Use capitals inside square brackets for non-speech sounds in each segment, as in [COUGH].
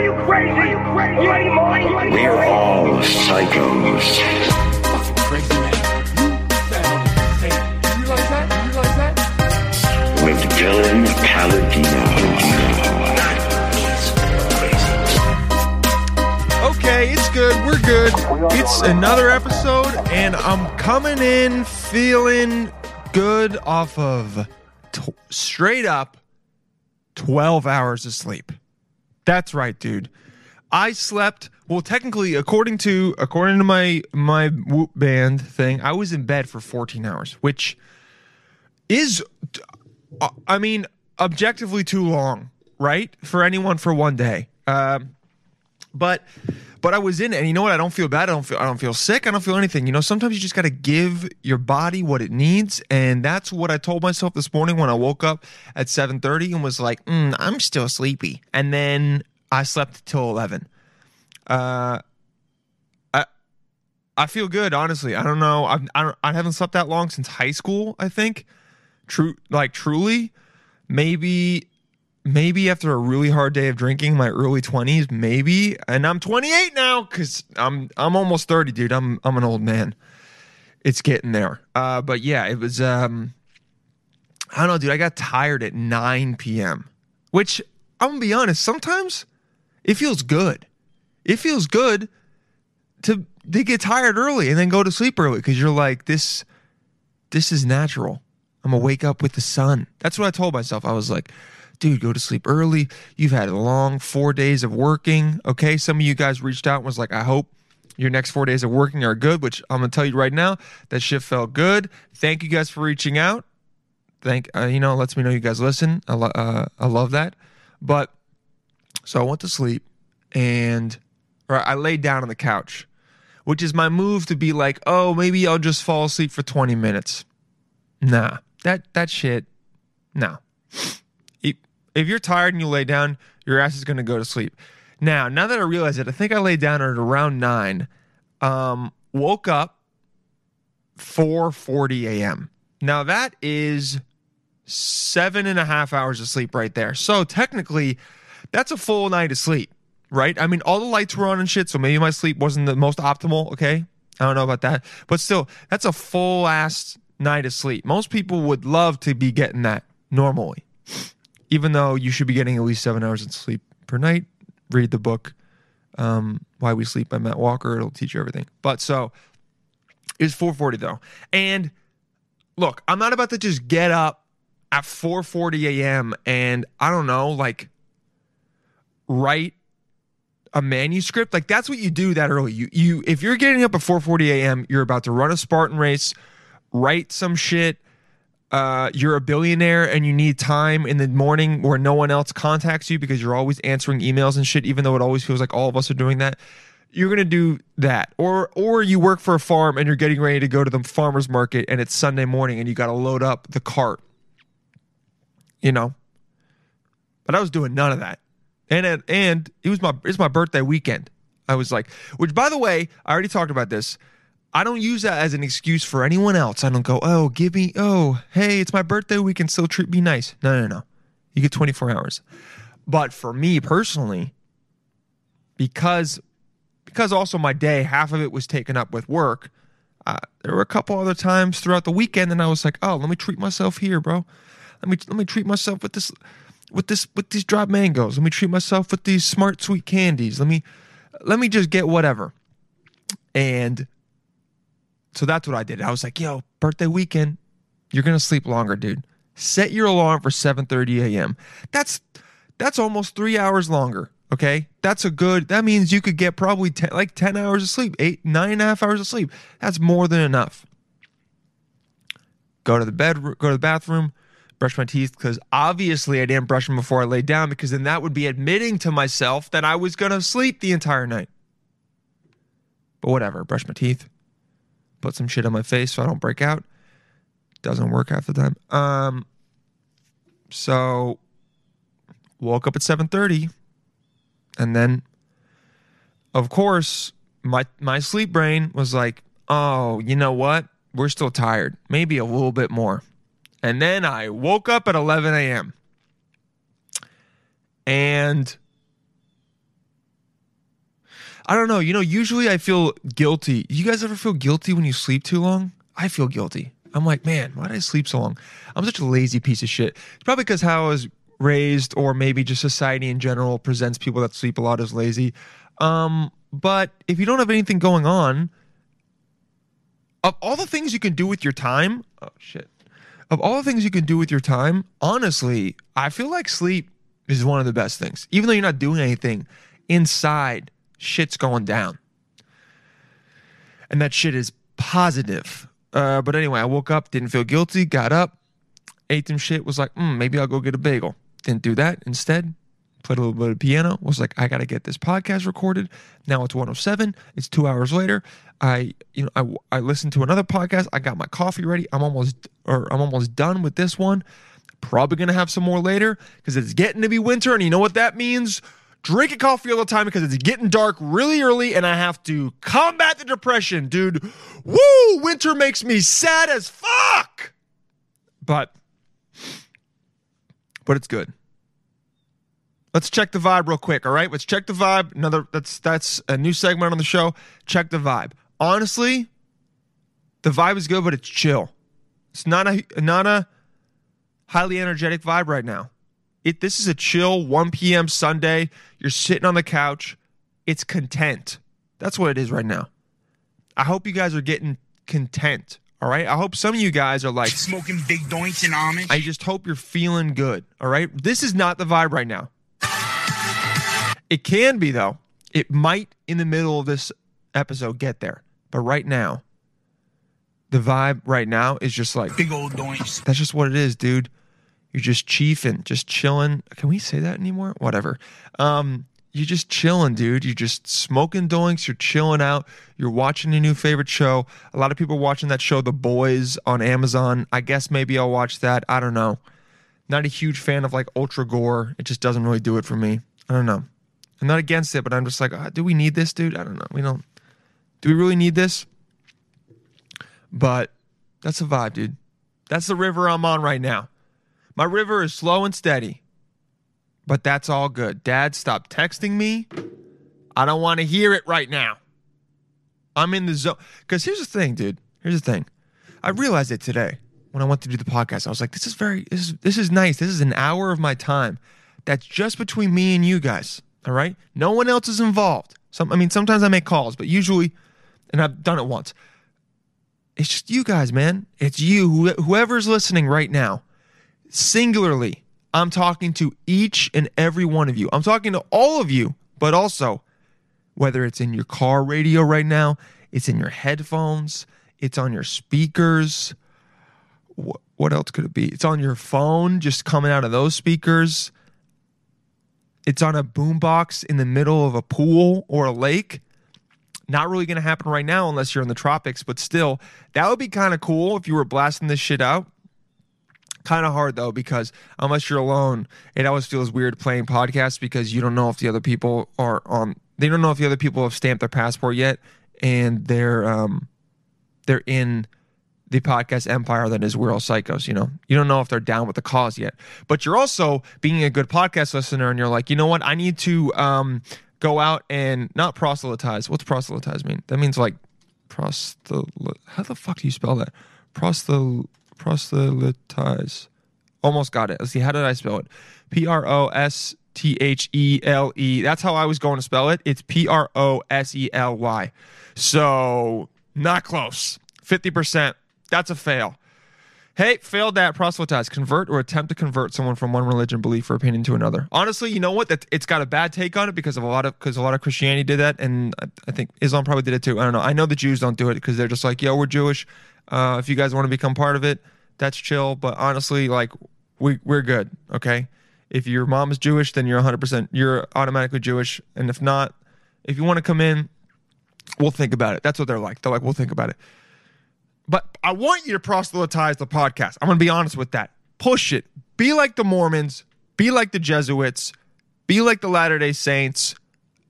Are you crazy? Are you crazy? You ain't money. We're all psychos. Crazy man. Hey, you realize that? You realize that? With Dylan Paladino. Okay, it's good. We're good. It's another episode, and I'm coming in feeling good off of t- straight up 12 hours of sleep. That's right, dude. I slept well technically according to according to my my Whoop band thing, I was in bed for 14 hours, which is uh, I mean objectively too long, right? For anyone for one day. Um but but I was in it, and you know what? I don't feel bad. I don't feel I don't feel sick. I don't feel anything. You know, sometimes you just got to give your body what it needs, and that's what I told myself this morning when I woke up at seven thirty and was like, mm, "I'm still sleepy," and then I slept till eleven. Uh, I I feel good, honestly. I don't know. I've, I don't, I haven't slept that long since high school. I think, true, like truly, maybe maybe after a really hard day of drinking my early 20s maybe and i'm 28 now because i'm i'm almost 30 dude i'm i'm an old man it's getting there uh but yeah it was um i don't know dude i got tired at 9 p.m which i'm gonna be honest sometimes it feels good it feels good to to get tired early and then go to sleep early because you're like this this is natural i'm gonna wake up with the sun that's what i told myself i was like dude, go to sleep early. You've had a long four days of working. Okay. Some of you guys reached out and was like, I hope your next four days of working are good, which I'm to tell you right now, that shit felt good. Thank you guys for reaching out. Thank, uh, you know, lets me know you guys listen. I, lo- uh, I love that. But so I went to sleep and, or I laid down on the couch, which is my move to be like, oh, maybe I'll just fall asleep for 20 minutes. Nah, that, that shit, no if you're tired and you lay down, your ass is going to go to sleep. Now, now that I realize it, I think I laid down at around nine. Um, woke up 4:40 a.m. Now that is seven and a half hours of sleep right there. So technically, that's a full night of sleep, right? I mean, all the lights were on and shit, so maybe my sleep wasn't the most optimal. Okay, I don't know about that, but still, that's a full ass night of sleep. Most people would love to be getting that normally even though you should be getting at least seven hours of sleep per night, read the book um, "Why We Sleep" by Matt Walker. It'll teach you everything. But so it's 4:40 though, and look, I'm not about to just get up at 4:40 a.m. and I don't know, like write a manuscript. Like that's what you do that early. You you if you're getting up at 4:40 a.m., you're about to run a Spartan race, write some shit uh, you're a billionaire and you need time in the morning where no one else contacts you because you're always answering emails and shit, even though it always feels like all of us are doing that. You're gonna do that, or or you work for a farm and you're getting ready to go to the farmers market and it's Sunday morning and you got to load up the cart. You know, but I was doing none of that, and it, and it was my it's my birthday weekend. I was like, which by the way, I already talked about this. I don't use that as an excuse for anyone else. I don't go, oh, give me, oh, hey, it's my birthday. We can still treat me nice. No, no, no. You get 24 hours. But for me personally, because because also my day, half of it was taken up with work. Uh, there were a couple other times throughout the weekend, and I was like, oh, let me treat myself here, bro. Let me let me treat myself with this with this with these dried mangoes. Let me treat myself with these smart sweet candies. Let me let me just get whatever. And so that's what I did. I was like, yo, birthday weekend, you're gonna sleep longer, dude. Set your alarm for 7:30 a.m. That's that's almost three hours longer. Okay, that's a good. That means you could get probably 10, like 10 hours of sleep, eight, nine and a half hours of sleep. That's more than enough. Go to the bed, go to the bathroom, brush my teeth because obviously I didn't brush them before I laid down because then that would be admitting to myself that I was gonna sleep the entire night. But whatever, brush my teeth, put some shit on my face so I don't break out. Doesn't work half the time. Um, so woke up at 7:30 and then of course my my sleep brain was like, "Oh, you know what? We're still tired. Maybe a little bit more." And then I woke up at 11 a.m. And I don't know. You know, usually I feel guilty. You guys ever feel guilty when you sleep too long? I feel guilty. I'm like, man, why did I sleep so long? I'm such a lazy piece of shit. It's probably because how I was raised, or maybe just society in general presents people that sleep a lot as lazy. Um, but if you don't have anything going on, of all the things you can do with your time, oh shit. Of all the things you can do with your time, honestly, I feel like sleep is one of the best things. Even though you're not doing anything, inside shit's going down. And that shit is positive. Uh, but anyway, I woke up, didn't feel guilty, got up, ate some shit, was like, mm, maybe I'll go get a bagel. Didn't do that. Instead, played a little bit of piano, was like, I got to get this podcast recorded. Now it's 107. It's two hours later. I, you know, I, I listened to another podcast. I got my coffee ready. I'm almost, or I'm almost done with this one. Probably to have some more later because it's getting to be winter. And you know what that means? Drinking coffee all the time because it's getting dark really early and I have to combat the depression, dude. Woo! Winter makes me sad as fuck. But, but it's good. Let's check the vibe real quick, all right? Let's check the vibe. Another that's that's a new segment on the show. Check the vibe. Honestly, the vibe is good, but it's chill. It's not a not a highly energetic vibe right now. It this is a chill 1 p.m. Sunday. You're sitting on the couch. It's content. That's what it is right now. I hope you guys are getting content. All right. I hope some of you guys are like Smoking big joints in Amish. I just hope you're feeling good. All right. This is not the vibe right now. It can be, though. It might in the middle of this episode get there. But right now, the vibe right now is just like, big old doinks. that's just what it is, dude. You're just chiefing, just chilling. Can we say that anymore? Whatever. Um, you're just chilling, dude. You're just smoking doinks. You're chilling out. You're watching a new favorite show. A lot of people watching that show, The Boys, on Amazon. I guess maybe I'll watch that. I don't know. Not a huge fan of like ultra gore. It just doesn't really do it for me. I don't know. I'm not against it, but I'm just like, ah, do we need this, dude? I don't know. We don't. Do we really need this? But that's the vibe, dude. That's the river I'm on right now. My river is slow and steady, but that's all good. Dad, stop texting me. I don't want to hear it right now. I'm in the zone. Because here's the thing, dude. Here's the thing. I realized it today when I went to do the podcast. I was like, this is very, this is, this is nice. This is an hour of my time that's just between me and you guys. All right. No one else is involved. Some, I mean, sometimes I make calls, but usually, and I've done it once. It's just you guys, man. It's you, wh- whoever's listening right now. Singularly, I'm talking to each and every one of you. I'm talking to all of you, but also whether it's in your car radio right now, it's in your headphones, it's on your speakers. Wh- What else could it be? It's on your phone, just coming out of those speakers. It's on a boombox in the middle of a pool or a lake. Not really going to happen right now unless you're in the tropics, but still, that would be kind of cool if you were blasting this shit out. Kind of hard though, because unless you're alone, it always feels weird playing podcasts because you don't know if the other people are on. They don't know if the other people have stamped their passport yet, and they're um, they're in the podcast empire that is We're All Psychos. You know, you don't know if they're down with the cause yet, but you're also being a good podcast listener, and you're like, you know what, I need to um, go out and not proselytize. What's proselytize mean? That means like proselyt. How the fuck do you spell that? Proselyt proselytize. Almost got it. Let's see. How did I spell it? P R O S T H E L E. That's how I was going to spell it. It's P R O S E L Y. So not close. Fifty percent. That's a fail. Hey, failed that proselytize, convert or attempt to convert someone from one religion, belief, or opinion to another. Honestly, you know what? That it's got a bad take on it because of a lot of because a lot of Christianity did that, and I, think Islam probably did it too. I don't know. I know the Jews don't do it because they're just like, yo, we're Jewish. Uh, if you guys want to become part of it, that's chill. But honestly, like we we're good. Okay. If your mom is Jewish, then you're 100 percent you're automatically Jewish, and if not, if you want to come in, we'll think about it. That's what they're like. They're like, we'll think about it. But I want you to proselytize the podcast. I'm going to be honest with that. Push it. Be like the Mormons. Be like the Jesuits. Be like the Latter day Saints.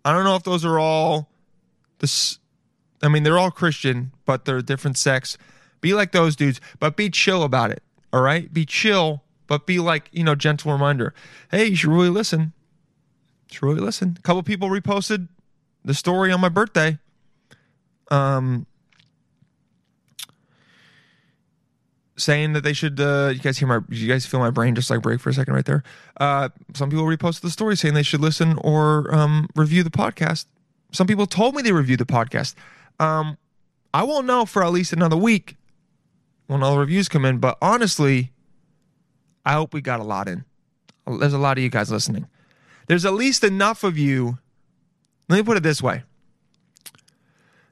I don't know if those are all this. I mean, they're all Christian, but they're different sects. Be like those dudes, but be chill about it. All right? Be chill, but be like, you know, gentle reminder. Hey, you should really listen. You should really listen. A couple people reposted the story on my birthday. Um, saying that they should. Uh, you guys hear my? You guys feel my brain just like break for a second right there. Uh, some people reposted the story saying they should listen or um, review the podcast. Some people told me they reviewed the podcast. Um, I won't know for at least another week when all the reviews come in. But honestly, I hope we got a lot in. There's a lot of you guys listening. There's at least enough of you. Let me put it this way.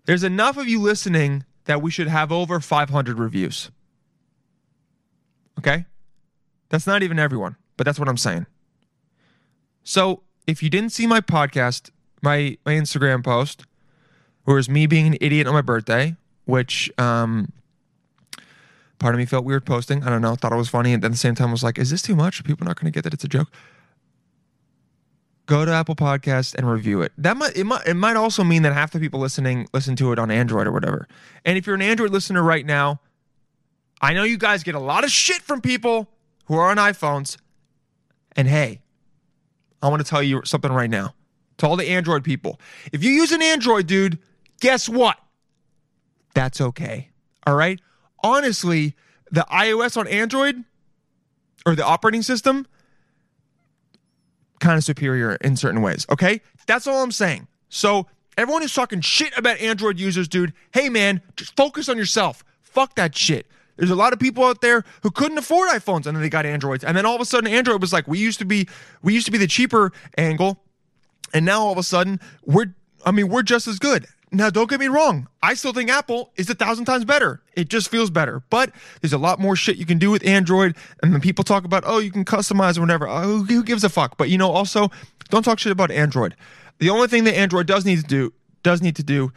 There's enough of you listening that we should have over 500 reviews. Okay? That's not even everyone, but that's what I'm saying. So, if you didn't see my podcast, my my Instagram post, where it me being an idiot on my birthday, which um part of me felt weird posting. I don't know, thought it was funny, and then at the same time was like, is this too much? People Are people not going to get that it's a joke? Go to Apple Podcast and review it. That might it might it might also mean that half the people listening listen to it on Android or whatever. And if you're an Android listener right now, I know you guys get a lot of shit from people who are on iPhones. And hey, I want to tell you something right now to all the Android people. If you use an Android, dude, guess what? That's okay. All right? Honestly, the iOS on Android or the operating system kind of superior in certain ways, okay? That's all I'm saying. So, everyone who's talking shit about Android users, dude, hey man, just focus on yourself. Fuck that shit. There's a lot of people out there who couldn't afford iPhones and then they got Androids. And then all of a sudden Android was like, we used to be we used to be the cheaper angle. And now all of a sudden we're I mean, we're just as good. Now, don't get me wrong. I still think Apple is a thousand times better. It just feels better. But there's a lot more shit you can do with Android. And then people talk about, oh, you can customize or whatever. Oh, who gives a fuck? But you know, also, don't talk shit about Android. The only thing that Android does need to do does need to do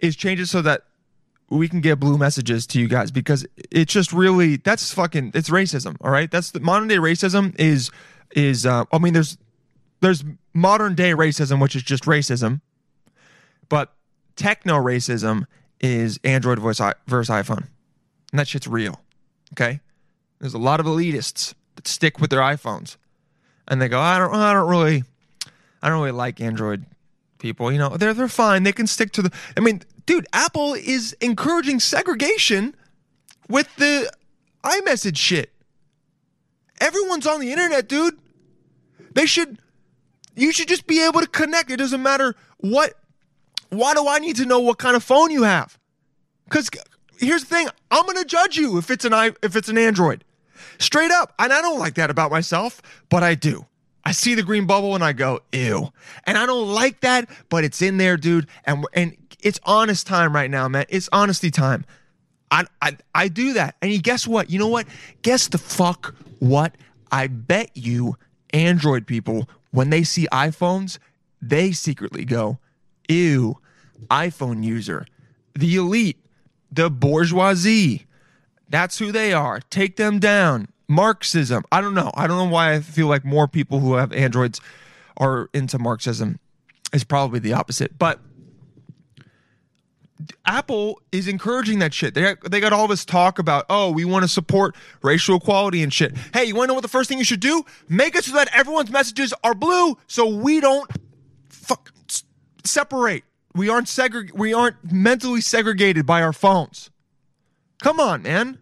is change it so that we can get blue messages to you guys because it's just really that's fucking it's racism. All right, that's the modern day racism is is uh, I mean there's there's modern day racism which is just racism, but techno racism is Android i- versus iPhone, and that shit's real. Okay, there's a lot of elitists that stick with their iPhones, and they go, I don't, I don't really, I don't really like Android people. You know, they're they're fine. They can stick to the. I mean, dude, Apple is encouraging segregation with the iMessage shit. Everyone's on the internet, dude. They should. You should just be able to connect. It doesn't matter what. Why do I need to know what kind of phone you have? Because here's the thing: I'm gonna judge you if it's an i if it's an Android, straight up. And I don't like that about myself, but I do. I see the green bubble and I go, ew. And I don't like that, but it's in there, dude. And and it's honest time right now, man. It's honesty time. I I I do that. And guess what? You know what? Guess the fuck what? I bet you Android people, when they see iPhones, they secretly go, ew, iPhone user. The elite, the bourgeoisie. That's who they are. Take them down. Marxism. I don't know. I don't know why I feel like more people who have Androids are into Marxism. It's probably the opposite. But Apple is encouraging that shit. They got, they got all this talk about, oh, we want to support racial equality and shit. Hey, you want to know what the first thing you should do? Make it so that everyone's messages are blue so we don't fuck separate. We aren't segreg- we aren't mentally segregated by our phones. Come on, man.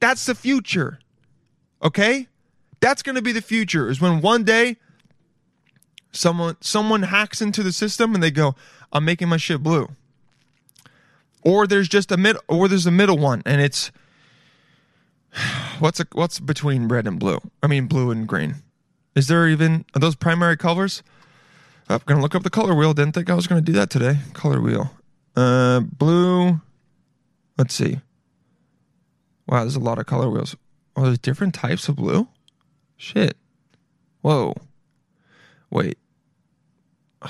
That's the future. Okay? That's going to be the future is when one day someone someone hacks into the system and they go, "I'm making my shit blue." Or there's just a mid or there's a middle one and it's [SIGHS] what's a, what's between red and blue? I mean blue and green. Is there even are those primary colors? I'm to look up the color wheel. Didn't think I was to do that today. Color wheel. Uh blue Let's see. Wow, there's a lot of color wheels. Oh, there's different types of blue? Shit. Whoa. Wait. [SIGHS]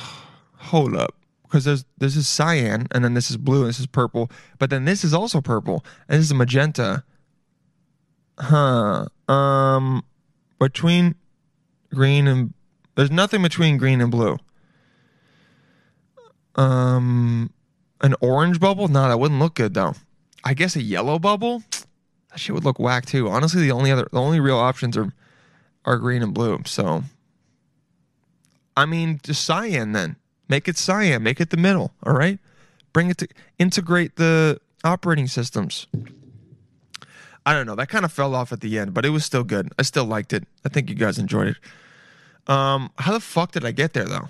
Hold up. Because there's this is cyan, and then this is blue, and this is purple, but then this is also purple, and this is magenta. Huh. Um between green and there's nothing between green and blue. Um an orange bubble? No, that wouldn't look good though. I guess a yellow bubble? That shit would look whack too. Honestly, the only other the only real options are are green and blue. So I mean just cyan then. Make it cyan. Make it the middle. All right. Bring it to integrate the operating systems. I don't know. That kind of fell off at the end, but it was still good. I still liked it. I think you guys enjoyed it. Um, how the fuck did I get there though?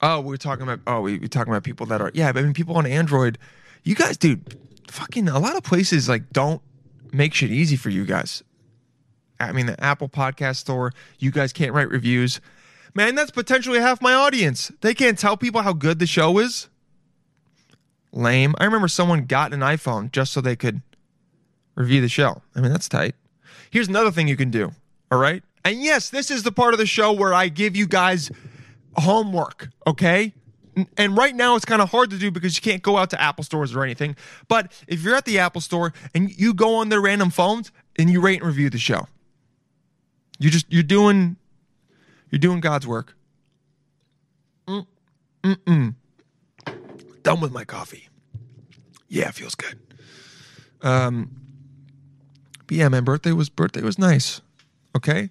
Oh, we were talking about. Oh, we were talking about people that are. Yeah, I mean, people on Android. You guys, dude, fucking a lot of places like don't make shit easy for you guys. I mean, the Apple Podcast Store. You guys can't write reviews. Man, that's potentially half my audience. They can't tell people how good the show is. Lame. I remember someone got an iPhone just so they could review the show. I mean, that's tight. Here's another thing you can do. All right. And yes, this is the part of the show where I give you guys homework. Okay. And right now it's kind of hard to do because you can't go out to Apple stores or anything. But if you're at the Apple store and you go on their random phones and you rate and review the show, you just you're doing you're doing God's work. Mm, mm-mm. Done with my coffee. Yeah, it feels good. Um, but yeah, man, birthday was birthday was nice. Okay.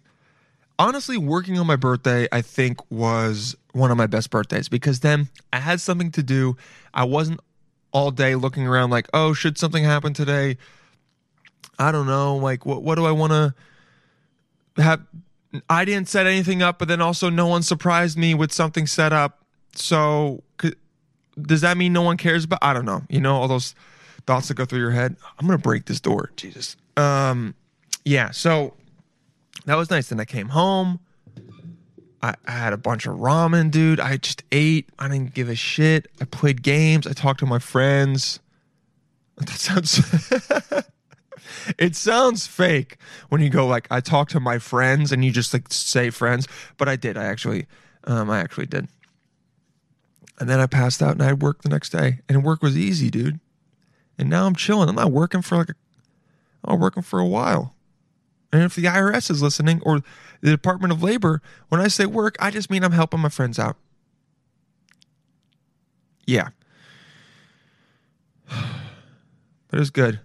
Honestly, working on my birthday, I think was one of my best birthdays because then I had something to do. I wasn't all day looking around like, oh, should something happen today? I don't know. Like, what what do I want to have? I didn't set anything up, but then also no one surprised me with something set up. So, does that mean no one cares about? I don't know. You know, all those thoughts that go through your head. I'm gonna break this door. Jesus. Um, yeah. So that was nice. Then I came home. I, I had a bunch of ramen, dude. I just ate. I didn't give a shit. I played games. I talked to my friends. [LAUGHS] That sounds. [LAUGHS] it sounds fake when you go like I talk to my friends and you just like say friends, but I did. I actually, um, I actually did. And then I passed out and I worked the next day, and work was easy, dude. And now I'm chilling. I'm not working for like a, I'm not working for a while. And if the IRS is listening or the Department of Labor, when I say work, I just mean I'm helping my friends out. Yeah. [SIGHS] But good.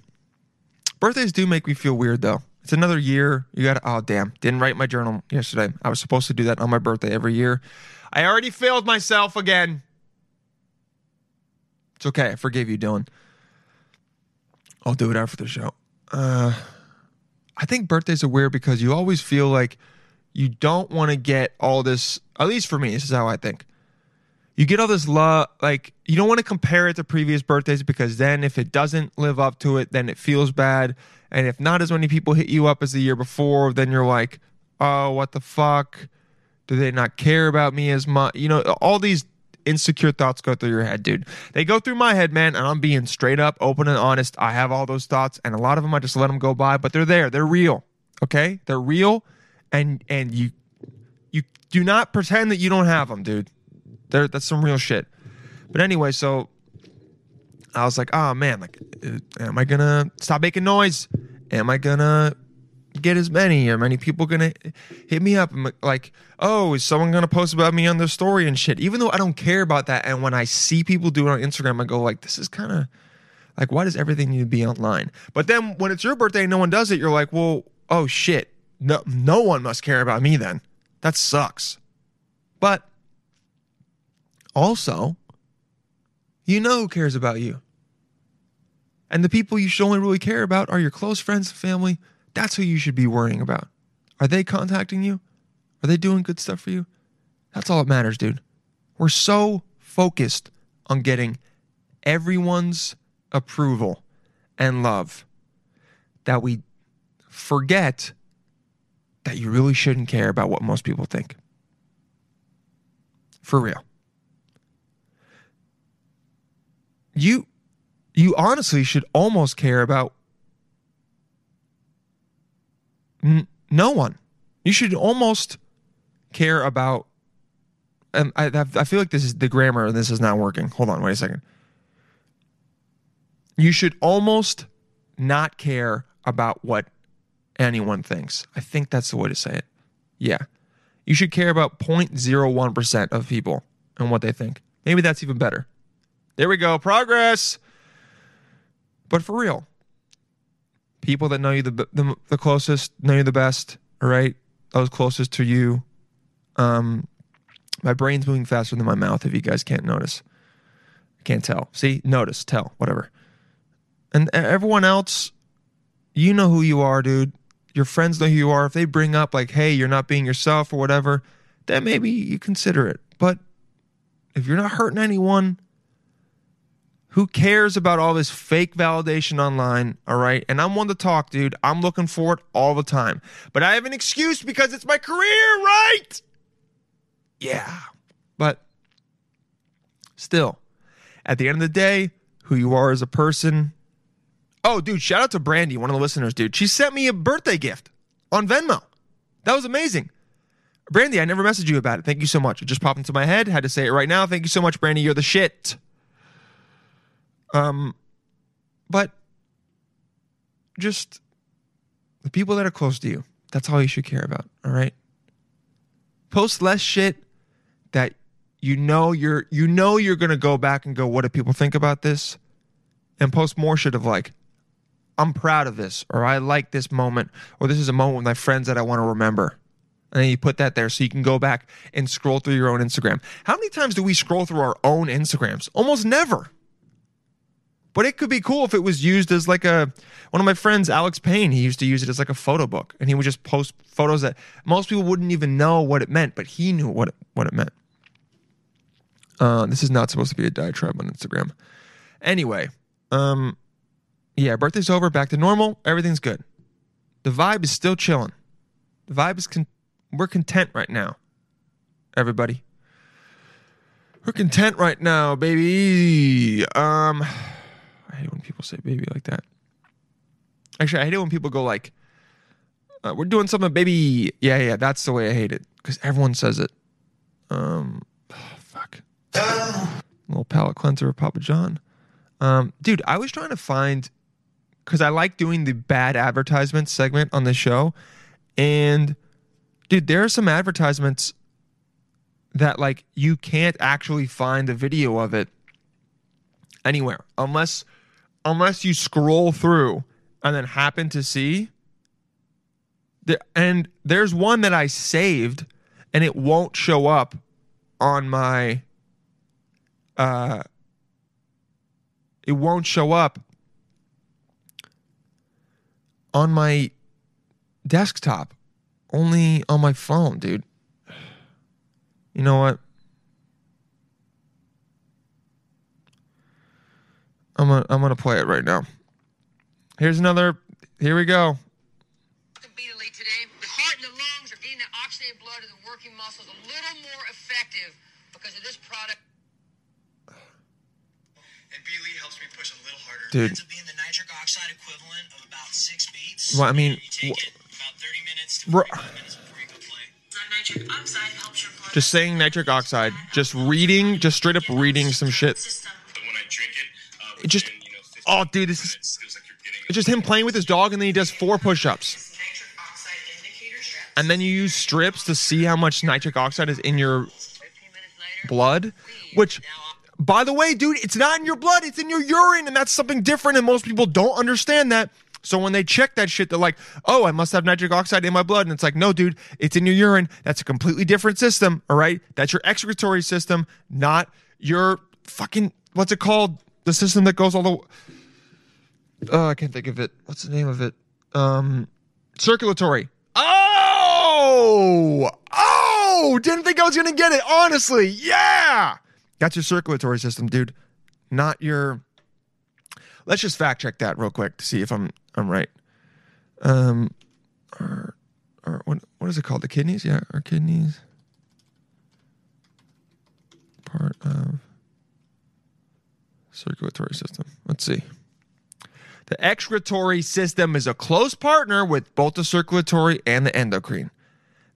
Birthdays do make me feel weird though. It's another year. You got to, oh, damn. Didn't write my journal yesterday. I was supposed to do that on my birthday every year. I already failed myself again. It's okay. I forgave you, Dylan. I'll do it after the show. Uh, I think birthdays are weird because you always feel like you don't want to get all this. At least for me, this is how I think. You get all this love, like you don't want to compare it to previous birthdays because then if it doesn't live up to it, then it feels bad. And if not as many people hit you up as the year before, then you're like, oh, what the fuck? Do they not care about me as much? You know, all these insecure thoughts go through your head, dude. They go through my head, man, and I'm being straight up, open, and honest. I have all those thoughts, and a lot of them I just let them go by, but they're there. They're real. Okay, they're real, and and you you do not pretend that you don't have them, dude. They're, that's some real shit. But anyway, so I was like, oh man, like, uh, am I gonna stop making noise? Am I gonna get as many? Are many people gonna hit me up? I'm like, oh, is someone gonna post about me on their story and shit? Even though I don't care about that, and when I see people do it on Instagram, I go like, this is kind of like, why does everything need to be online? But then when it's your birthday and no one does it, you're like, well, oh shit, no, no one must care about me then. That sucks. But also, you know who cares about you. And the people you should only really care about are your close friends and family. That's who you should be worrying about. Are they contacting you? Are they doing good stuff for you? That's all that matters, dude. We're so focused on getting everyone's approval and love that we forget that you really shouldn't care about what most people think. For real. You you honestly should almost care about n- no one. You should almost care about and I I feel like this is the grammar and this is not working. Hold on, wait a second. You should almost not care about what anyone thinks. I think that's the way to say it. Yeah. You should care about 0.01% of people and what they think. Maybe that's even better. There we go. Progress. But for real, people that know you the, the, the closest, know you the best, all right? Those closest to you, um, My brain's moving faster than my mouth, if you guys can't notice. Can't tell. See? Notice, tell, whatever. And everyone else, you know who you are, dude. Your friends know who you are. If they bring up, like, hey, you're not being yourself or whatever, then maybe you consider it. But if you're not hurting anyone, who cares about all this fake validation online? All right. And I'm one to talk, dude. I'm looking for it all the time. But I have an excuse because it's my career, right? Yeah. But still, at the end of the day, who you are as a person. Oh, dude, shout out to Brandy, one of the listeners, dude. She sent me a birthday gift on Venmo. That was amazing. Brandy, I never messaged you about it. Thank you so much. It just popped into my head. Had to say it right now. Thank you so much, Brandy. You're the shit. Um, but just the people that are close to you. That's all you should care about. All right. Post less shit that you know you're you know you're gonna go back and go, what do people think about this? And post more shit of like, I'm proud of this, or I like this moment, or this is a moment with my friends that I want to remember. And then you put that there so you can go back and scroll through your own Instagram. How many times do we scroll through our own Instagrams? Almost never. But it could be cool if it was used as like a one of my friends, Alex Payne, he used to use it as like a photo book. And he would just post photos that most people wouldn't even know what it meant, but he knew what it, what it meant. Uh, this is not supposed to be a diatribe on Instagram. Anyway, um, yeah, birthday's over, back to normal, everything's good. The vibe is still chilling. The vibe is con- we're content right now. Everybody. We're content right now, baby. Um I hate when people say baby like that. Actually, I hate it when people go like, uh, "We're doing something, baby." Yeah, yeah, that's the way I hate it because everyone says it. Um, [SIGHS] fuck. [COUGHS] little palate cleanser of Papa John. Um, dude, I was trying to find because I like doing the bad advertisements segment on the show, and dude, there are some advertisements that like you can't actually find the video of it anywhere unless unless you scroll through and then happen to see and there's one that I saved and it won't show up on my uh it won't show up on my desktop only on my phone dude. You know what I'm gonna I'm gonna play it right now. Here's another. Here we go. Beatily today, the heart and the lungs are getting that oxygenated blood to the working muscles a little more effective because of this product. And Beely helps me push a little harder. Dude. Ends up being the nitric oxide equivalent of about six beets. Well, I mean, you take wh- it about 30 minutes to Bro- 45 minutes before you go play. Nitric oxide helps your blood. Just saying nitric oxide. Just reading. Just straight up reading some shit. But It just- Oh, dude, this is. It's just him playing with his dog, and then he does four push-ups, and then you use strips to see how much nitric oxide is in your 15 minutes later. blood. Which, by the way, dude, it's not in your blood; it's in your urine, and that's something different. And most people don't understand that. So when they check that shit, they're like, "Oh, I must have nitric oxide in my blood," and it's like, "No, dude, it's in your urine. That's a completely different system. All right, that's your excretory system, not your fucking what's it called? The system that goes all the. Oh, I can't think of it. What's the name of it? Um, circulatory. Oh, oh! Didn't think I was gonna get it. Honestly, yeah. That's your circulatory system, dude. Not your. Let's just fact check that real quick to see if I'm I'm right. Um, or, or what what is it called? The kidneys? Yeah, our kidneys. Part of circulatory system. Let's see. The excretory system is a close partner with both the circulatory and the endocrine.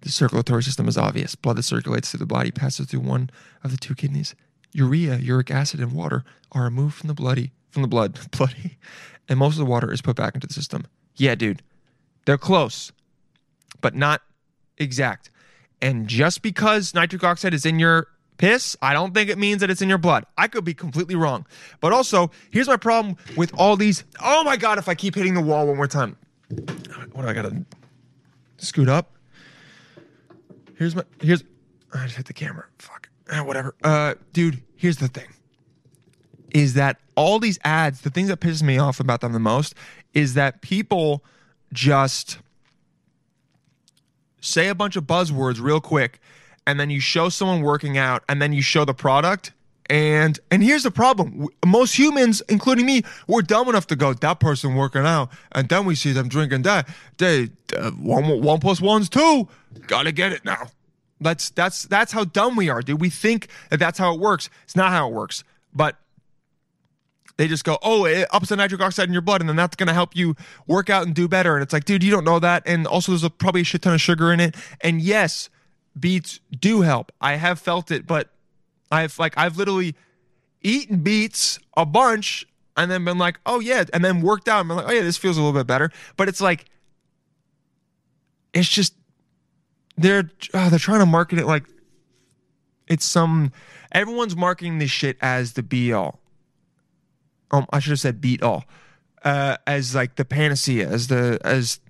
The circulatory system is obvious. Blood that circulates through the body passes through one of the two kidneys. Urea, uric acid, and water are removed from the bloody from the blood, [LAUGHS] bloody, and most of the water is put back into the system. Yeah, dude, they're close, but not exact. And just because nitric oxide is in your piss, I don't think it means that it's in your blood. I could be completely wrong. But also, here's my problem with all these. Oh my god, if I keep hitting the wall one more time. What do I gotta scoot up? Here's my here's I just hit the camera. Fuck. Ah, whatever. Uh, dude, here's the thing. Is that all these ads? The things that pisses me off about them the most is that people just say a bunch of buzzwords real quick, and then you show someone working out, and then you show the product. And and here's the problem: most humans, including me, we're dumb enough to go that person working out, and then we see them drinking that. They uh, one one plus one's two. Gotta get it now. That's that's that's how dumb we are, dude. We think that that's how it works. It's not how it works. But they just go, oh, it ups the nitric oxide in your blood, and then that's going to help you work out and do better. And it's like, dude, you don't know that. And also, there's a, probably a shit ton of sugar in it. And yes, beets do help. I have felt it, but I've like I've literally eaten beets a bunch and then been like, oh yeah, and then worked out and been like, oh yeah, this feels a little bit better. But it's like, it's just they're oh, they're trying to market it like it's some everyone's marketing this shit as the be all. Um, I should have said beat all, uh, as like the panacea, as the as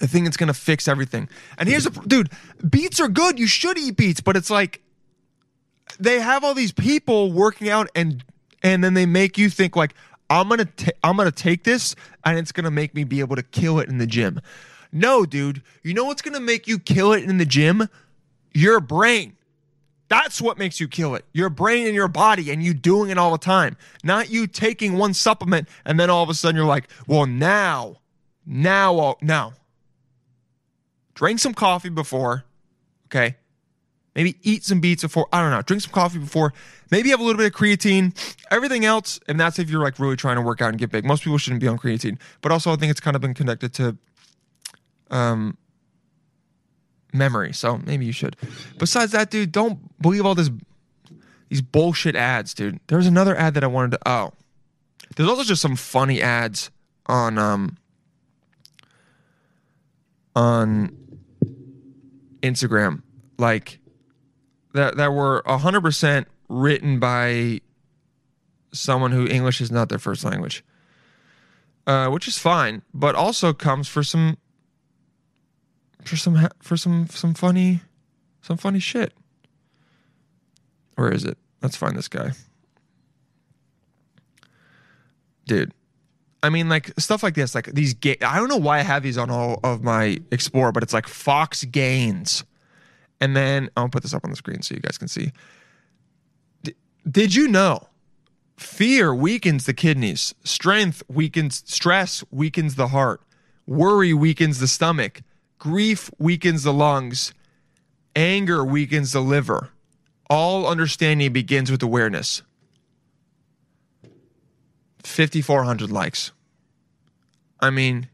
the think it's gonna fix everything. And here's a dude, beets are good. You should eat beets, but it's like they have all these people working out and and then they make you think like I'm gonna ta- I'm gonna take this and it's gonna make me be able to kill it in the gym. No, dude. You know what's gonna make you kill it in the gym? Your brain. That's what makes you kill it. Your brain and your body, and you doing it all the time. Not you taking one supplement and then all of a sudden you're like, well, now, now, now. Drink some coffee before, okay? Maybe eat some beets before. I don't know. Drink some coffee before. Maybe have a little bit of creatine. Everything else, and that's if you're like really trying to work out and get big. Most people shouldn't be on creatine, but also I think it's kind of been connected to um memory. So maybe you should. Besides that, dude, don't believe all this these bullshit ads, dude. There's another ad that I wanted to. Oh, there's also just some funny ads on um on Instagram, like that that were hundred percent written by someone who English is not their first language, uh, which is fine, but also comes for some for some for some some funny some funny shit. Where is it? Let's find this guy. Dude. I mean like stuff like this like these ga- I don't know why I have these on all of my Explorer but it's like Fox Gains. And then I'll put this up on the screen so you guys can see. D- did you know fear weakens the kidneys, strength weakens stress weakens the heart, worry weakens the stomach, grief weakens the lungs, anger weakens the liver. All understanding begins with awareness. 5400 likes. I mean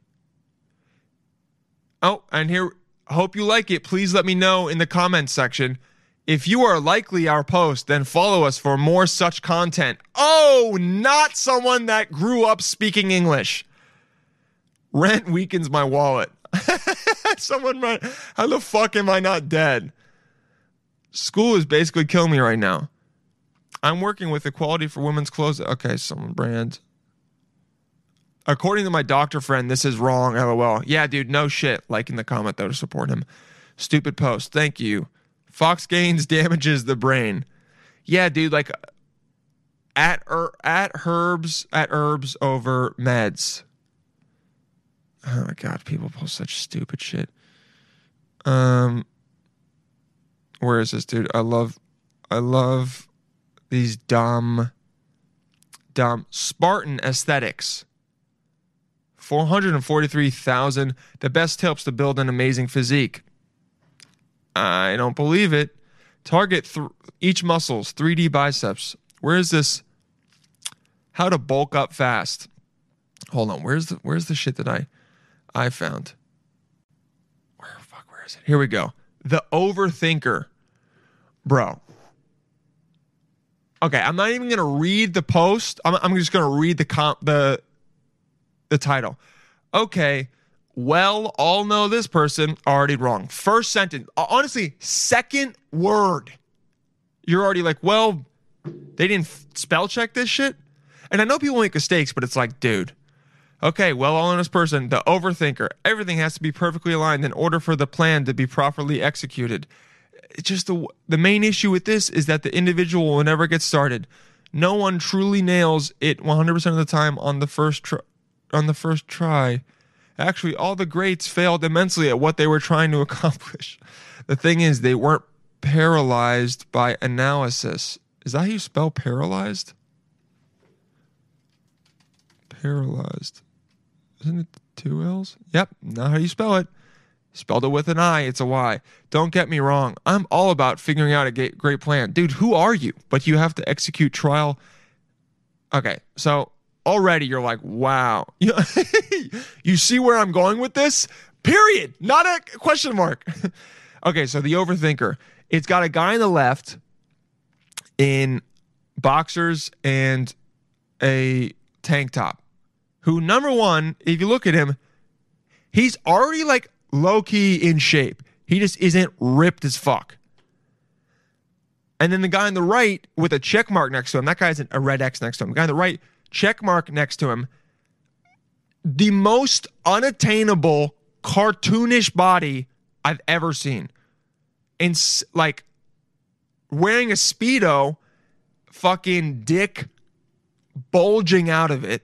Oh, and here hope you like it. Please let me know in the comments section. If you are likely our post, then follow us for more such content. Oh, not someone that grew up speaking English. Rent weakens my wallet. [LAUGHS] someone run. How the fuck am I not dead? School is basically killing me right now. I'm working with Equality for Women's Clothes. Okay, some brand. According to my doctor friend, this is wrong. LOL. Yeah, dude, no shit. Like in the comment though to support him. Stupid post. Thank you. Fox Gains [LAUGHS] damages the brain. Yeah, dude. Like at er, at herbs at herbs over meds. Oh my god, people post such stupid shit. Um, where is this dude? I love, I love these dumb, dumb Spartan aesthetics. 443,000. The best helps to build an amazing physique. I don't believe it. Target th- each muscles, 3D biceps. Where is this? How to bulk up fast. Hold on. Where's the where's the shit that I I found? Where fuck where is it? Here we go. The overthinker. Bro. Okay, I'm not even gonna read the post. I'm, I'm just gonna read the comp the the title. Okay, well, all know this person already wrong. First sentence, uh, honestly, second word, you're already like, well, they didn't spell check this shit. And I know people make mistakes, but it's like, dude, okay, well, all know this person, the overthinker, everything has to be perfectly aligned in order for the plan to be properly executed. it's just the the main issue with this is that the individual will never get started. No one truly nails it 100% of the time on the first on the first try. Actually, all the greats failed immensely at what they were trying to [LAUGHS] accomplish. The thing is, they weren't paralyzed by analysis. Is that how you spell paralyzed? Paralyzed. Isn't it two L's? Yep, not how you spell it. Spelled it with an I, it's a Y. Don't get me wrong. I'm all about figuring out a great plan. Dude, who are you? But you have to execute trial. Okay, so already you're like, wow. [LAUGHS] You, see where I'm going with this? Period. Not a question mark. [LAUGHS] okay, so the overthinker. It's got a guy on the left in boxers and a tank top who number one if you look at him he's already like low key in shape he just isn't ripped as fuck and then the guy on the right with a check mark next to him that guy's a red x next to him the guy on the right check mark next to him the most unattainable cartoonish body i've ever seen. And like wearing a speedo fucking dick bulging out of it.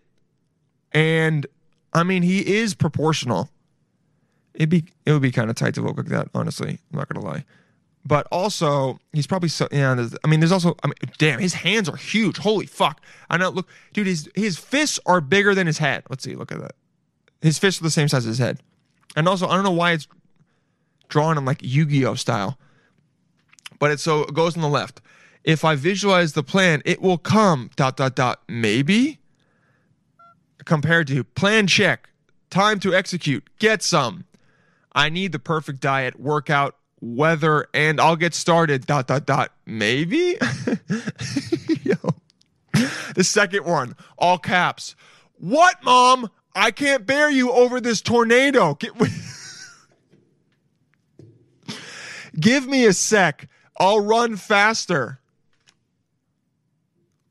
And i mean he is proportional. It'd be it would be kind of tight to look like that honestly i'm not gonna lie but also he's probably so yeah there's, i mean there's also i mean damn his hands are huge. Holy fuck. I know look dude his his fists are bigger than his head. Let's see look at that. His fists are the same size as his head. And also i don't know why it's drawn in like yu-gi-oh style but it so it goes on the left. If I visualize the plan, it will come dot dot dot maybe compared to plan check, time to execute, get some. I need the perfect diet, workout, weather, and I'll get started dot dot dot maybe. [LAUGHS] Yo. The second one, all caps. What, mom? I can't bear you over this tornado. Get [LAUGHS] Give me a sec. I'll run faster.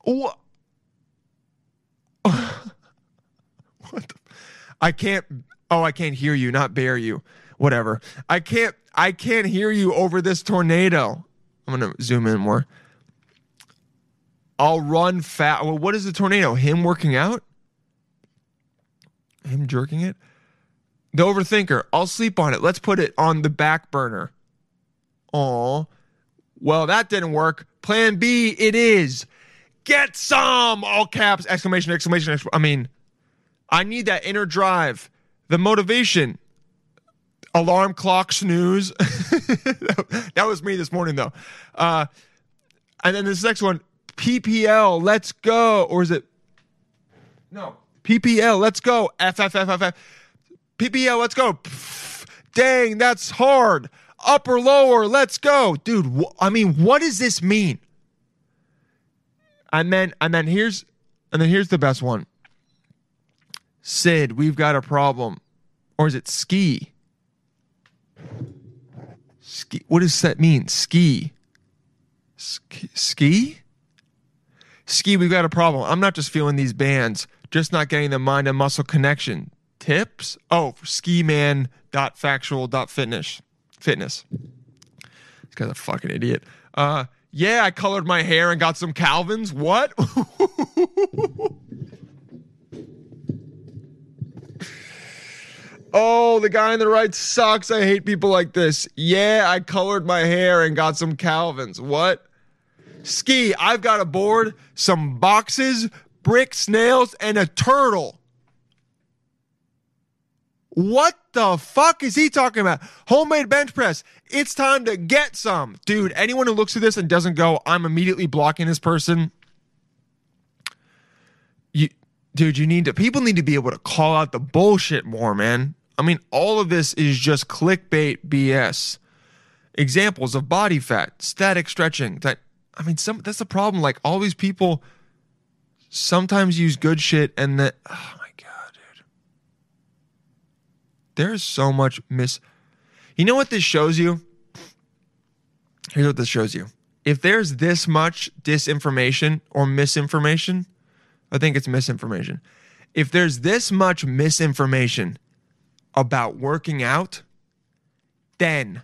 What? [LAUGHS] what the? I can't. Oh, I can't hear you, not bear you. Whatever. I can't. I can't hear you over this tornado. I'm gonna zoom in more. I'll run fast. Well, what is the tornado? Him working out? Him jerking it? The overthinker. I'll sleep on it. Let's put it on the back burner. Aw. Well, that didn't work. Plan B, it is. Get some! All caps, exclamation, exclamation, exclamation. I mean, I need that inner drive, the motivation. Alarm clock snooze. [LAUGHS] that was me this morning, though. Uh, and then this next one, PPL, let's go. Or is it? No. PPL, let's go. F, F, F, F, F. PPL, let's go. Pff, dang, that's hard. Upper, lower, let's go. Dude, wh- I mean, what does this mean? And then, and then here's, and then here's the best one. Sid, we've got a problem. Or is it ski? Ski. What does that mean? Ski. Ski? Ski? Ski, we've got a problem. I'm not just feeling these bands, just not getting the mind and muscle connection. Tips? Oh, skiman.factual.fitness. Fitness. This guy's a fucking idiot. Uh, yeah, I colored my hair and got some Calvins. What? [LAUGHS] oh, the guy on the right sucks. I hate people like this. Yeah, I colored my hair and got some Calvins. What? Ski, I've got a board, some boxes, bricks, nails, and a turtle. What the fuck is he talking about? Homemade bench press. It's time to get some. Dude, anyone who looks at this and doesn't go, I'm immediately blocking this person. You dude, you need to people need to be able to call out the bullshit more, man. I mean, all of this is just clickbait BS. Examples of body fat, static stretching. That I mean, some that's the problem. Like all these people sometimes use good shit and that oh my god, dude. There's so much miss You know what this shows you? Here's what this shows you. If there's this much disinformation or misinformation, I think it's misinformation. If there's this much misinformation about working out, then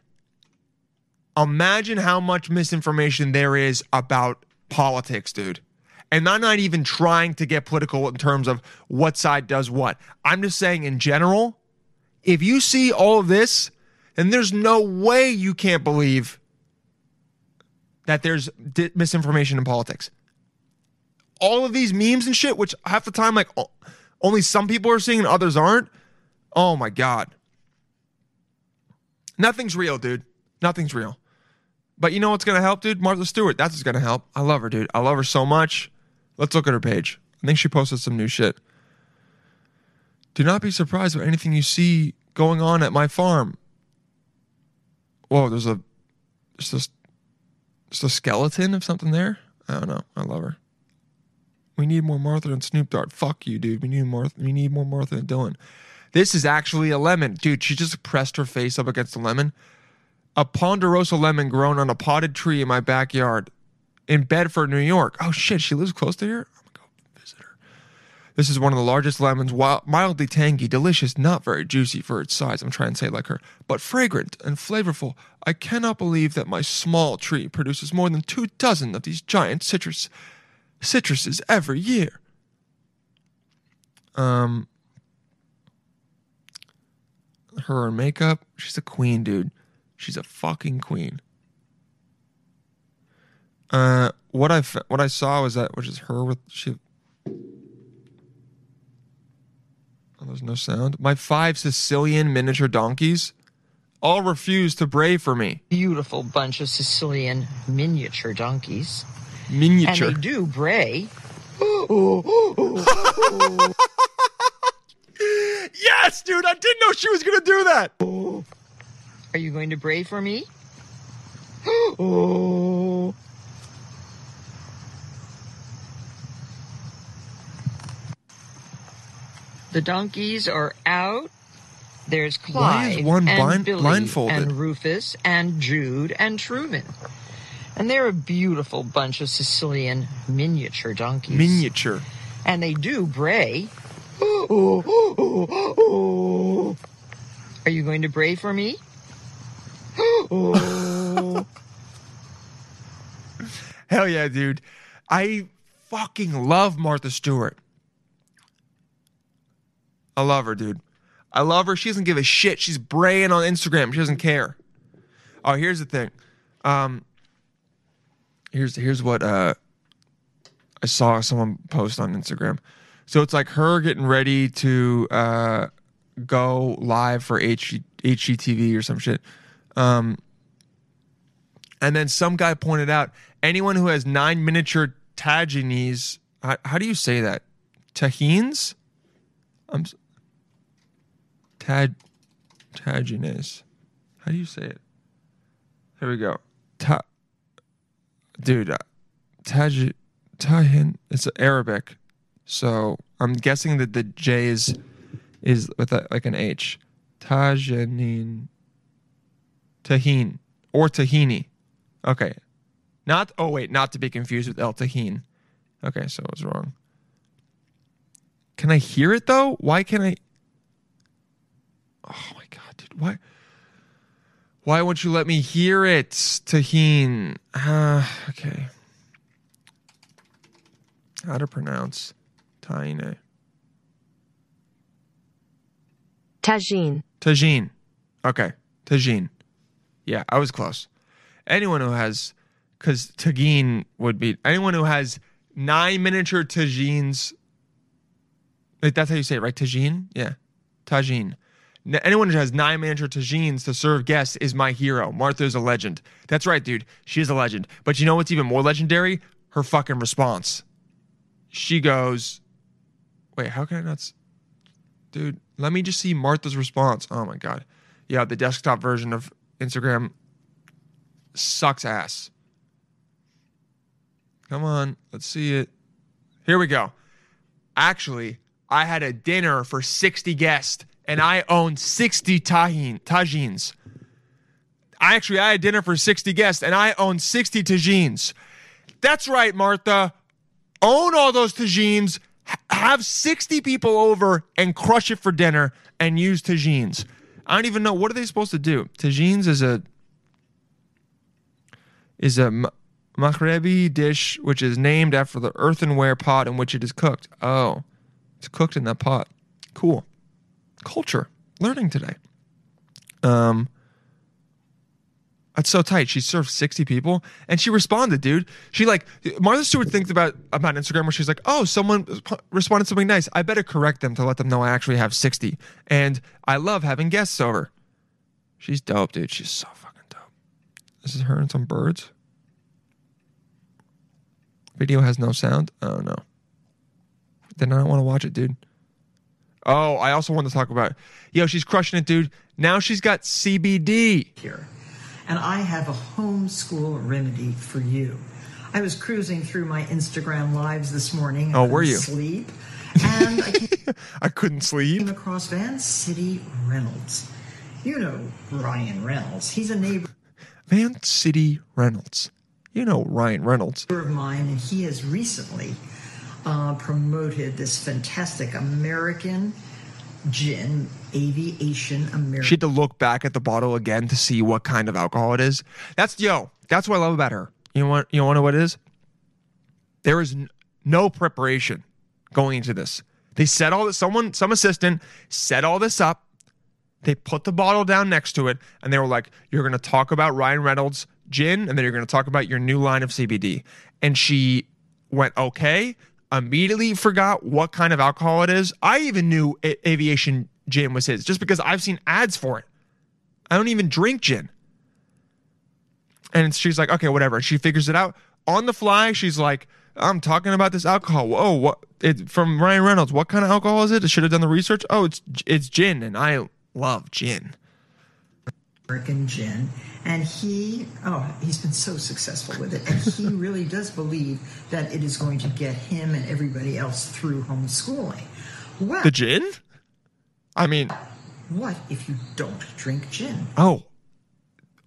imagine how much misinformation there is about politics, dude. And I'm not even trying to get political in terms of what side does what. I'm just saying in general, if you see all of this, then there's no way you can't believe that there's di- misinformation in politics. All of these memes and shit, which half the time, like only some people are seeing and others aren't. Oh my God. Nothing's real, dude. Nothing's real. But you know what's going to help, dude? Martha Stewart. That's what's going to help. I love her, dude. I love her so much. Let's look at her page. I think she posted some new shit. Do not be surprised by anything you see going on at my farm. Whoa, there's a just just a skeleton of something there. I don't know. I love her. We need more Martha and Snoop Dogg. Fuck you, dude. We need Martha. We need more Martha and Dylan. This is actually a lemon, dude. She just pressed her face up against the lemon. A ponderosa lemon grown on a potted tree in my backyard in Bedford, New York. Oh shit, she lives close to here. I'm gonna go visit her. This is one of the largest lemons, wild, mildly tangy, delicious, not very juicy for its size. I'm trying to say like her, but fragrant and flavorful. I cannot believe that my small tree produces more than two dozen of these giant citrus citruses every year. Um, her in makeup, she's a queen, dude. She's a fucking queen. Uh, what I what I saw was that which is her with she. Oh, there's no sound. My five Sicilian miniature donkeys all refuse to bray for me. beautiful bunch of Sicilian miniature donkeys. Miniature. And they do bray. [LAUGHS] [LAUGHS] Yes, dude. I didn't know she was gonna do that. Are you going to bray for me? [GASPS] The donkeys are out. There's Why is Clyde one and blind- Billy blindfolded? and Rufus and Jude and Truman. And they're a beautiful bunch of Sicilian miniature donkeys. Miniature. and they do bray. Are you going to bray for me? Hell yeah, dude. I fucking love Martha Stewart. I love her, dude. I love her. She doesn't give a shit. She's braying on Instagram. She doesn't care. Oh, here's the thing. Um, here's here's what uh, I saw someone post on Instagram. So it's like her getting ready to uh, go live for H- HGTV or some shit. Um, and then some guy pointed out anyone who has nine miniature tagines, how, how do you say that? Tahines? I'm tag tagines. How do you say it? Here we go. Ta, dude, uh, taj tahin. It's Arabic, so I'm guessing that the J is is with a, like an H. Tajanin. Tahin or tahini. Okay. Not oh wait, not to be confused with El Tahin. Okay, so I was wrong. Can I hear it though? Why can I Oh my god, dude. Why why won't you let me hear it? Tahin. Ah, okay. How to pronounce Tahine. Tajine. Tajine. Okay. Tajine. Yeah, I was close. Anyone who has, because Tagine would be, anyone who has nine miniature Tajines, like that's how you say it, right? Tajine? Yeah. Tajine. Anyone who has nine miniature tagines to serve guests is my hero. Martha is a legend. That's right, dude. She is a legend. But you know what's even more legendary? Her fucking response. She goes, wait, how can I not? s- Dude, let me just see Martha's response. Oh my god. Yeah, the desktop version of Instagram sucks ass. Come on, let's see it. Here we go. Actually, I had a dinner for 60 guests and I owned 60 tajin, tagines. I actually I had dinner for 60 guests and I owned 60 tagines. That's right, Martha. Own all those tagines, h- have 60 people over and crush it for dinner and use tagines. I don't even know what are they supposed to do. Tagines is a is a Maghrebi dish which is named after the earthenware pot in which it is cooked. Oh, it's cooked in that pot. Cool. Culture. Learning today. Um, that's so tight. She served 60 people and she responded, dude. She like Martha Stewart thinks about about Instagram where she's like, "Oh, someone responded something nice. I better correct them to let them know I actually have 60." And I love having guests over. She's dope, dude. She's so fucking dope. This is her and some birds. Video has no sound. Oh no. Then I don't want to watch it, dude. Oh, I also want to talk about. Yo, she's crushing it, dude. Now she's got CBD. here. And I have a homeschool remedy for you. I was cruising through my Instagram lives this morning. Oh, were you? Sleep. [LAUGHS] And I came I couldn't sleep. Came across Van City Reynolds. You know Ryan Reynolds. He's a neighbor Van City Reynolds. You know Ryan Reynolds. of mine, and he has recently uh, promoted this fantastic American gin, Aviation American. She had to look back at the bottle again to see what kind of alcohol it is. That's yo. That's what I love about her. You know what? You want know what it is? There is no preparation going into this. They set all this. Someone, some assistant, set all this up. They put the bottle down next to it, and they were like, "You're going to talk about Ryan Reynolds gin, and then you're going to talk about your new line of CBD." And she went, "Okay." Immediately forgot what kind of alcohol it is. I even knew aviation gin was his, just because I've seen ads for it. I don't even drink gin. And she's like, okay, whatever. And she figures it out on the fly. She's like, I'm talking about this alcohol. Whoa, what? It from Ryan Reynolds. What kind of alcohol is it? I should have done the research. Oh, it's it's gin, and I love gin. American gin, and he oh he's been so successful with it, and he [LAUGHS] really does believe that it is going to get him and everybody else through homeschooling. Well, The gin? I mean, what if you don't drink gin? oh,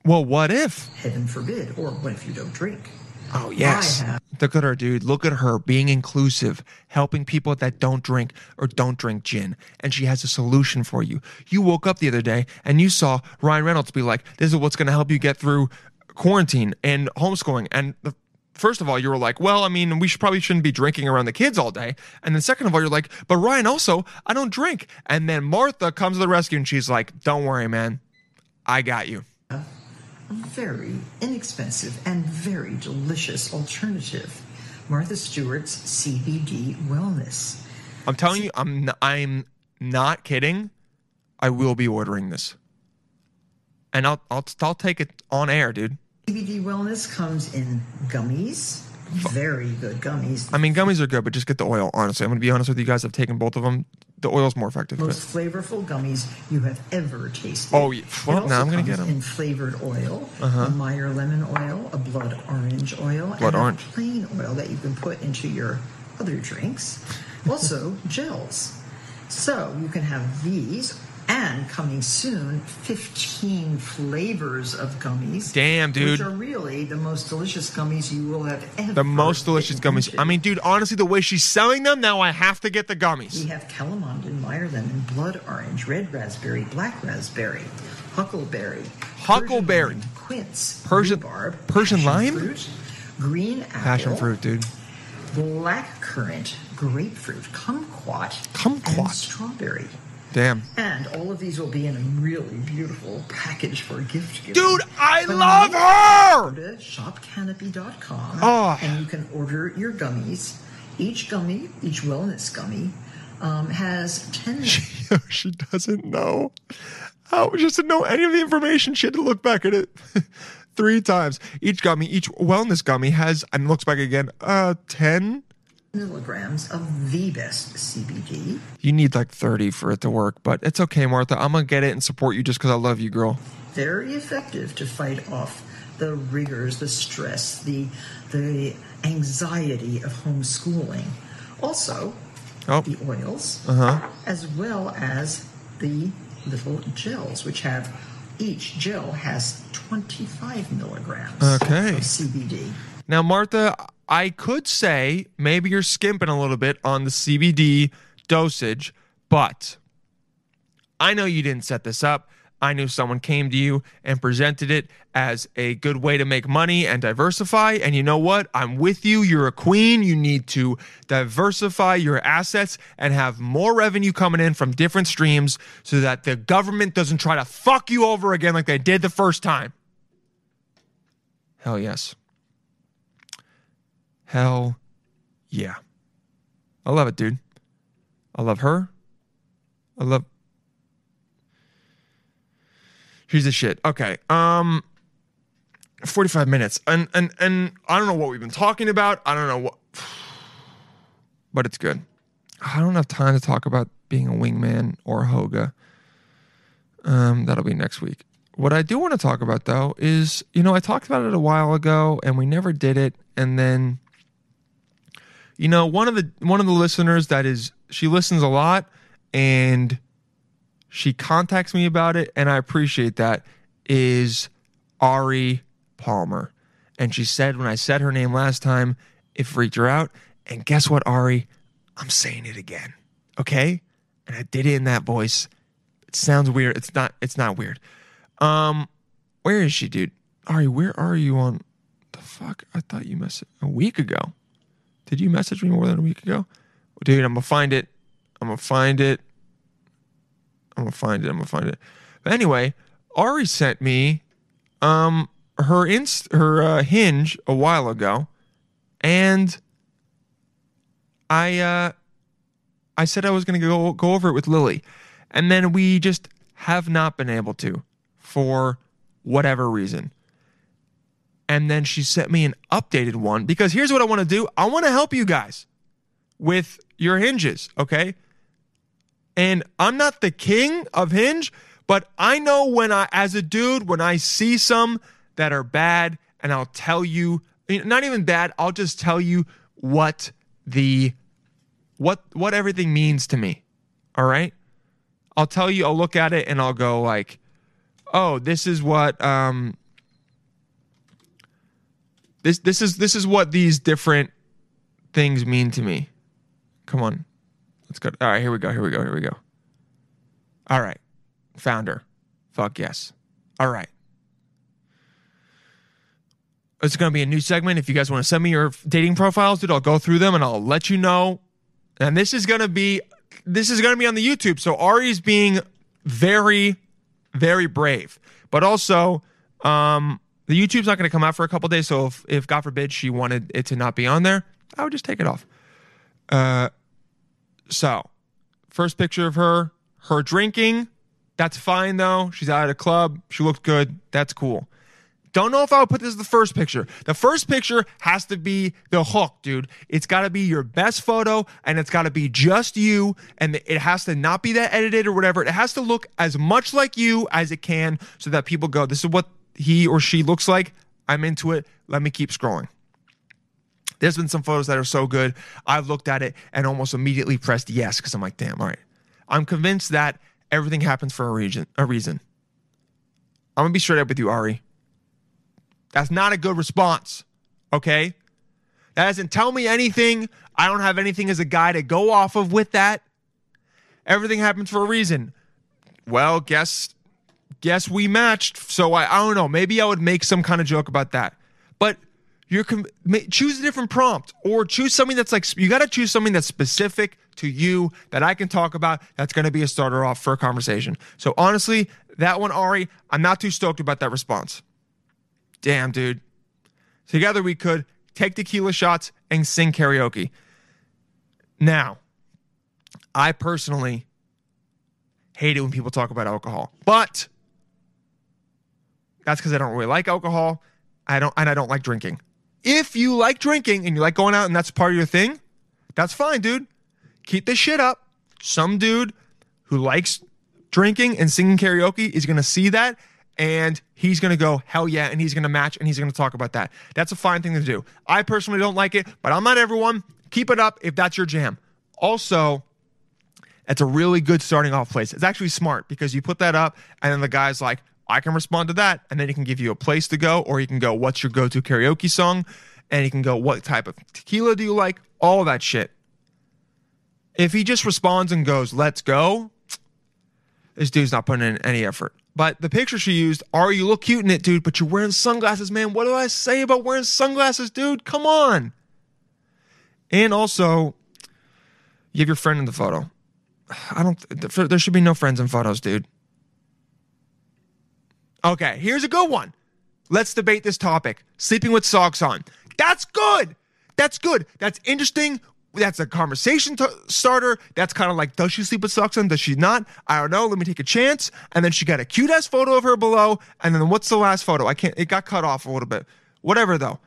well, what if? Heaven forbid. Or what if you don't drink? Oh yes. Have- Look at her, dude. Look at her being inclusive, helping people that don't drink or don't drink gin. And she has a solution for you. You woke up the other day and you saw Ryan Reynolds be like, "This is what's going to help you get through quarantine and homeschooling." And the First of all, you were like, well, I mean, we should probably shouldn't be drinking around the kids all day. And then second of all, you're like, but Ryan also, I don't drink. And then Martha comes to the rescue and she's like, don't worry, man. I got you. a very inexpensive and very delicious alternative. Martha Stewart's CBD Wellness. I'm telling you, I'm n- I'm not kidding. I will be ordering this, and I'll I'll I'll take it on air, dude. CBD Wellness comes in gummies, very good gummies. I mean, gummies are good, but just get the oil. Honestly, I'm gonna be honest with you guys. I've taken both of them. The oil's more effective. Most flavorful gummies you have ever tasted. Oh, yeah. Well, now I'm gonna comes get 'em. Uh-huh. In flavored oil, a Meyer lemon oil, a blood orange oil, Blood and orange. plain oil that you can put into your other drinks. Also, gels. So you can have these, and coming soon, 15 flavors of gummies. Damn, dude. Which are really the most delicious gummies you will have ever. the most delicious gummies. into. I mean, dude, honestly, the way she's selling them now, I have to get the gummies. We have calamondin, Meyer lemon, blood orange, red raspberry, black raspberry, huckleberry, Huckleberry. Persian quince, Persian- barb, Persian lime? fruit, green apple, Passion fruit, dude. black currant, grapefruit, kumquat, Kumquat. and strawberry. Damn. And all of these will be in a really beautiful package for a gift giving. Dude, I So love Go her. to shopcanopy.com Oh. and you can order your gummies. Each gummy, each wellness gummy, um, has 10 [LAUGHS] she doesn't know how she doesn't know any of the information. She had to look back at it [LAUGHS] three times. Each gummy, each wellness gummy has and looks back again. Uh, ten. Milligrams of the best CBD. You need like thirty for it to work, but it's okay, Martha. I'm gonna get it and support you just because I love you, girl. Very effective to fight off the rigors, the stress, the the anxiety of homeschooling. Also, Oh, the oils, uh huh. as well as the little gels, which have each gel has 25 milligrams Okay. of CBD. Now, Martha, I could say maybe you're skimping a little bit on the CBD dosage, but I know you didn't set this up. I knew someone came to you and presented it as a good way to make money and diversify. And you know what? I'm with you. You're a queen. You need to diversify your assets and have more revenue coming in from different streams so that the government doesn't try to fuck you over again like they did the first time. Hell yes. Hell yeah. I love it, dude. I love her. I love She's the shit. Okay. Um 45 minutes. And and and I don't know what we've been talking about. I don't know what [SIGHS] but it's good. I don't have time to talk about being a wingman or Hoga. Um, that'll be next week. What I do want to talk about though is, you know, I talked about it a while ago and we never did it. And then, you know, one of the one of the listeners that is she listens a lot and she contacts me about it, and I appreciate that, is Ari Palmer. And she said when I said her name last time, it freaked her out. And guess what, Ari? I'm saying it again. Okay? And I did it in that voice. It sounds weird. It's not it's not weird. Um, where is she, dude? Ari, where are you on the fuck? I thought you messaged a week ago. Did you message me more than a week ago? Dude, I'm gonna find it. I'm gonna find it. I'm gonna find it. I'm gonna find it. But anyway, Ari sent me um her inst her uh, hinge a while ago, and I uh I said I was gonna go go over it with Lily, and then we just have not been able to for whatever reason. And then she sent me an updated one because here's what I want to do. I want to help you guys with your hinges, okay? And I'm not the king of hinge, but I know when I, as a dude, when I see some that are bad, and I'll tell you, not even bad, I'll just tell you what the, what, what everything means to me. All right. I'll tell you, I'll look at it and I'll go like, oh, this is what, um, this, this is, this is what these different things mean to me. Come on. Let's go. All right, here we go. Here we go. Here we go. All right. Founder. Fuck yes. All right. It's going to be a new segment. If you guys want to send me your dating profiles, dude, I'll go through them and I'll let you know. And this is going to be this is going to be on the YouTube. So Ari's being very very brave. But also um the YouTube's not going to come out for a couple days, so if if God forbid she wanted it to not be on there, I would just take it off. Uh so, first picture of her, her drinking. That's fine though. She's out at a club. She looked good. That's cool. Don't know if I would put this as the first picture. The first picture has to be the hook, dude. It's got to be your best photo and it's got to be just you. And it has to not be that edited or whatever. It has to look as much like you as it can so that people go, this is what he or she looks like. I'm into it. Let me keep scrolling. There's been some photos that are so good. I've looked at it and almost immediately pressed yes because I'm like, damn, all right. I'm convinced that everything happens for a reason. A reason. I'm gonna be straight up with you, Ari. That's not a good response. Okay? That doesn't tell me anything. I don't have anything as a guy to go off of with that. Everything happens for a reason. Well, guess guess we matched. So I, I don't know. Maybe I would make some kind of joke about that. But you're choose a different prompt or choose something that's like you got to choose something that's specific to you that I can talk about that's going to be a starter off for a conversation. So honestly, that one Ari, I'm not too stoked about that response. Damn, dude. Together we could take tequila shots and sing karaoke. Now, I personally hate it when people talk about alcohol. But that's because I don't really like alcohol. I don't and I don't like drinking. If you like drinking and you like going out and that's part of your thing, that's fine, dude. Keep this shit up. Some dude who likes drinking and singing karaoke is going to see that and he's going to go, hell yeah, and he's going to match and he's going to talk about that. That's a fine thing to do. I personally don't like it, but I'm not everyone. Keep it up if that's your jam. Also, it's a really good starting off place. It's actually smart because you put that up and then the guy's like, I can respond to that. And then he can give you a place to go, or he can go, What's your go to karaoke song? And he can go, What type of tequila do you like? All that shit. If he just responds and goes, Let's go, this dude's not putting in any effort. But the picture she used, are you look cute in it, dude, but you're wearing sunglasses, man. What do I say about wearing sunglasses, dude? Come on. And also, you have your friend in the photo. [SIGHS] I don't, there should be no friends in photos, dude. Okay, here's a good one. Let's debate this topic. Sleeping with socks on. That's good. That's good. That's interesting. That's a conversation t- starter. That's kind of like, does she sleep with socks on? Does she not? I don't know. Let me take a chance. And then she got a cute ass photo of her below. And then what's the last photo? I can't. It got cut off a little bit. Whatever though.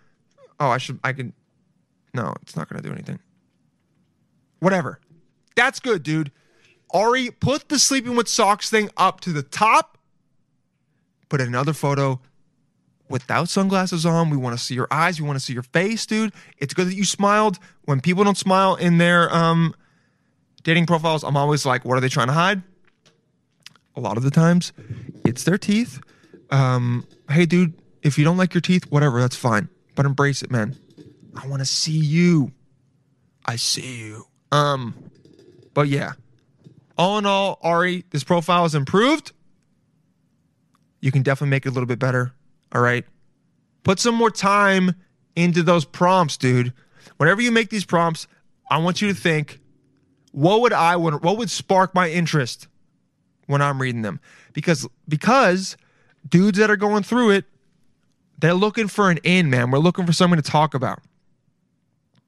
Oh, I should. I can. No, it's not going to do anything. Whatever. That's good, dude. Ari, put the sleeping with socks thing up to the top. Put another photo without sunglasses on. We want to see your eyes. We want to see your face, dude. It's good that you smiled. When people don't smile in their um, dating profiles, I'm always like, what are they trying to hide? A lot of the times, it's their teeth. Um, hey, dude, if you don't like your teeth, whatever, that's fine. But embrace it, man. I want to see you. I see you. Um, but yeah. All in all, Ari, this profile is improved. You can definitely make it a little bit better. All right. Put some more time into those prompts, dude. Whenever you make these prompts, I want you to think, what would I want what would spark my interest when I'm reading them? Because because dudes that are going through it, they're looking for an in, man. We're looking for someone to talk about.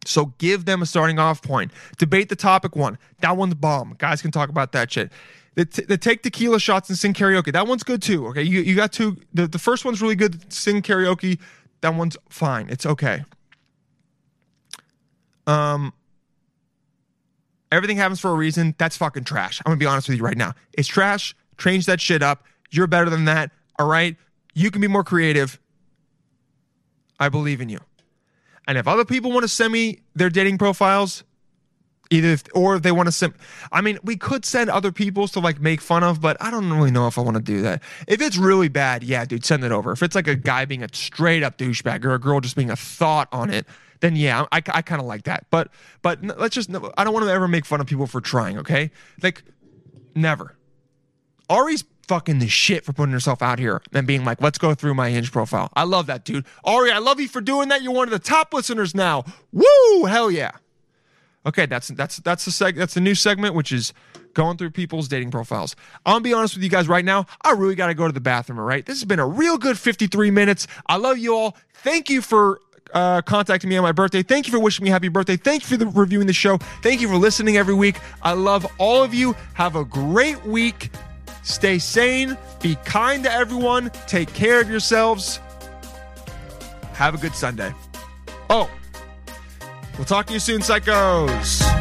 So give them a starting off point. Debate the topic one. That one's bomb. Guys can talk about that shit. The, t- the take tequila shots and sing karaoke. That one's good too. Okay, you you got two. The, the first one's really good. Sing karaoke. That one's fine. It's okay. Um, everything happens for a reason. That's fucking trash. I'm gonna be honest with you right now. It's trash. Change that shit up. You're better than that. All right. You can be more creative. I believe in you. And if other people want to send me their dating profiles, either if, or if they want to send, I mean, we could send other people's to like make fun of, but I don't really know if I want to do that. If it's really bad, yeah, dude, send it over. If it's like a guy being a straight up douchebag or a girl just being a thought on it, then yeah, I, I kind of like that. But but let's just, I don't want to ever make fun of people for trying. Okay, like never. Ari's fucking the shit for putting herself out here and being like, let's go through my hinge profile. I love that, dude. Ari, I love you for doing that. You're one of the top listeners now. Woo! Hell yeah. Okay, that's that's that's the seg that's the new segment, which is going through people's dating profiles. I'll be honest with you guys right now. I really got to go to the bathroom. All right, this has been a real good 53 minutes. I love you all. Thank you for uh, contacting me on my birthday. Thank you for wishing me happy birthday. Thank you for the, reviewing the show. Thank you for listening every week. I love all of you. Have a great week. Stay sane. Be kind to everyone. Take care of yourselves. Have a good Sunday. Oh, we'll talk to you soon, psychos.